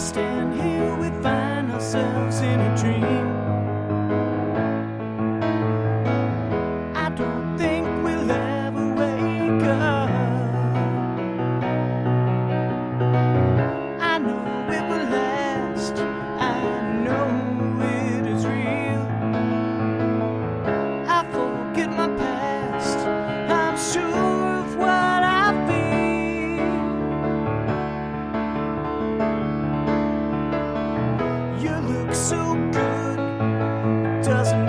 stand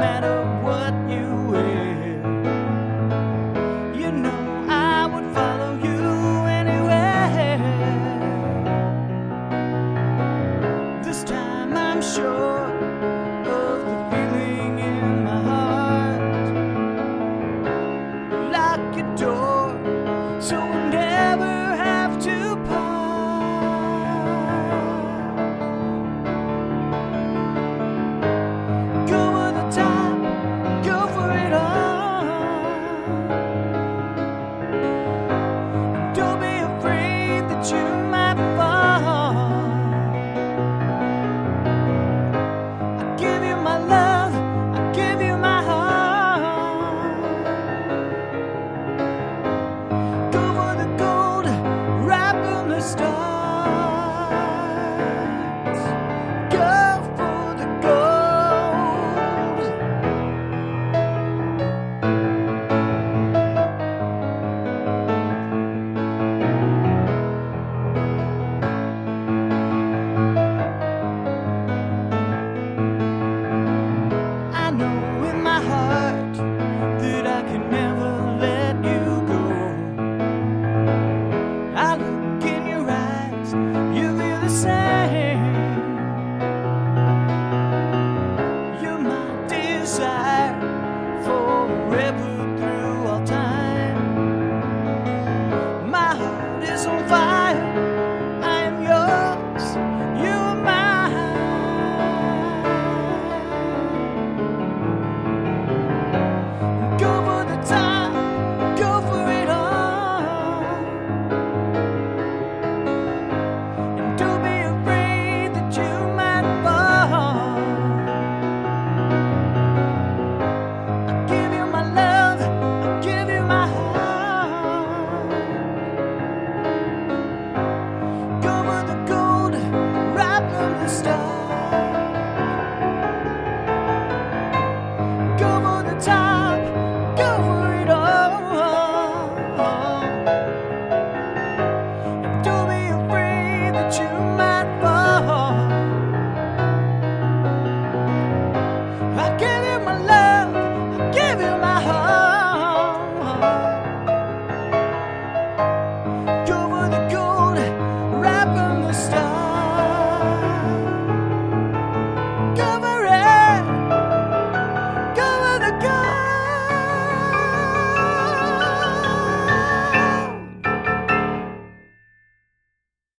matter maison va.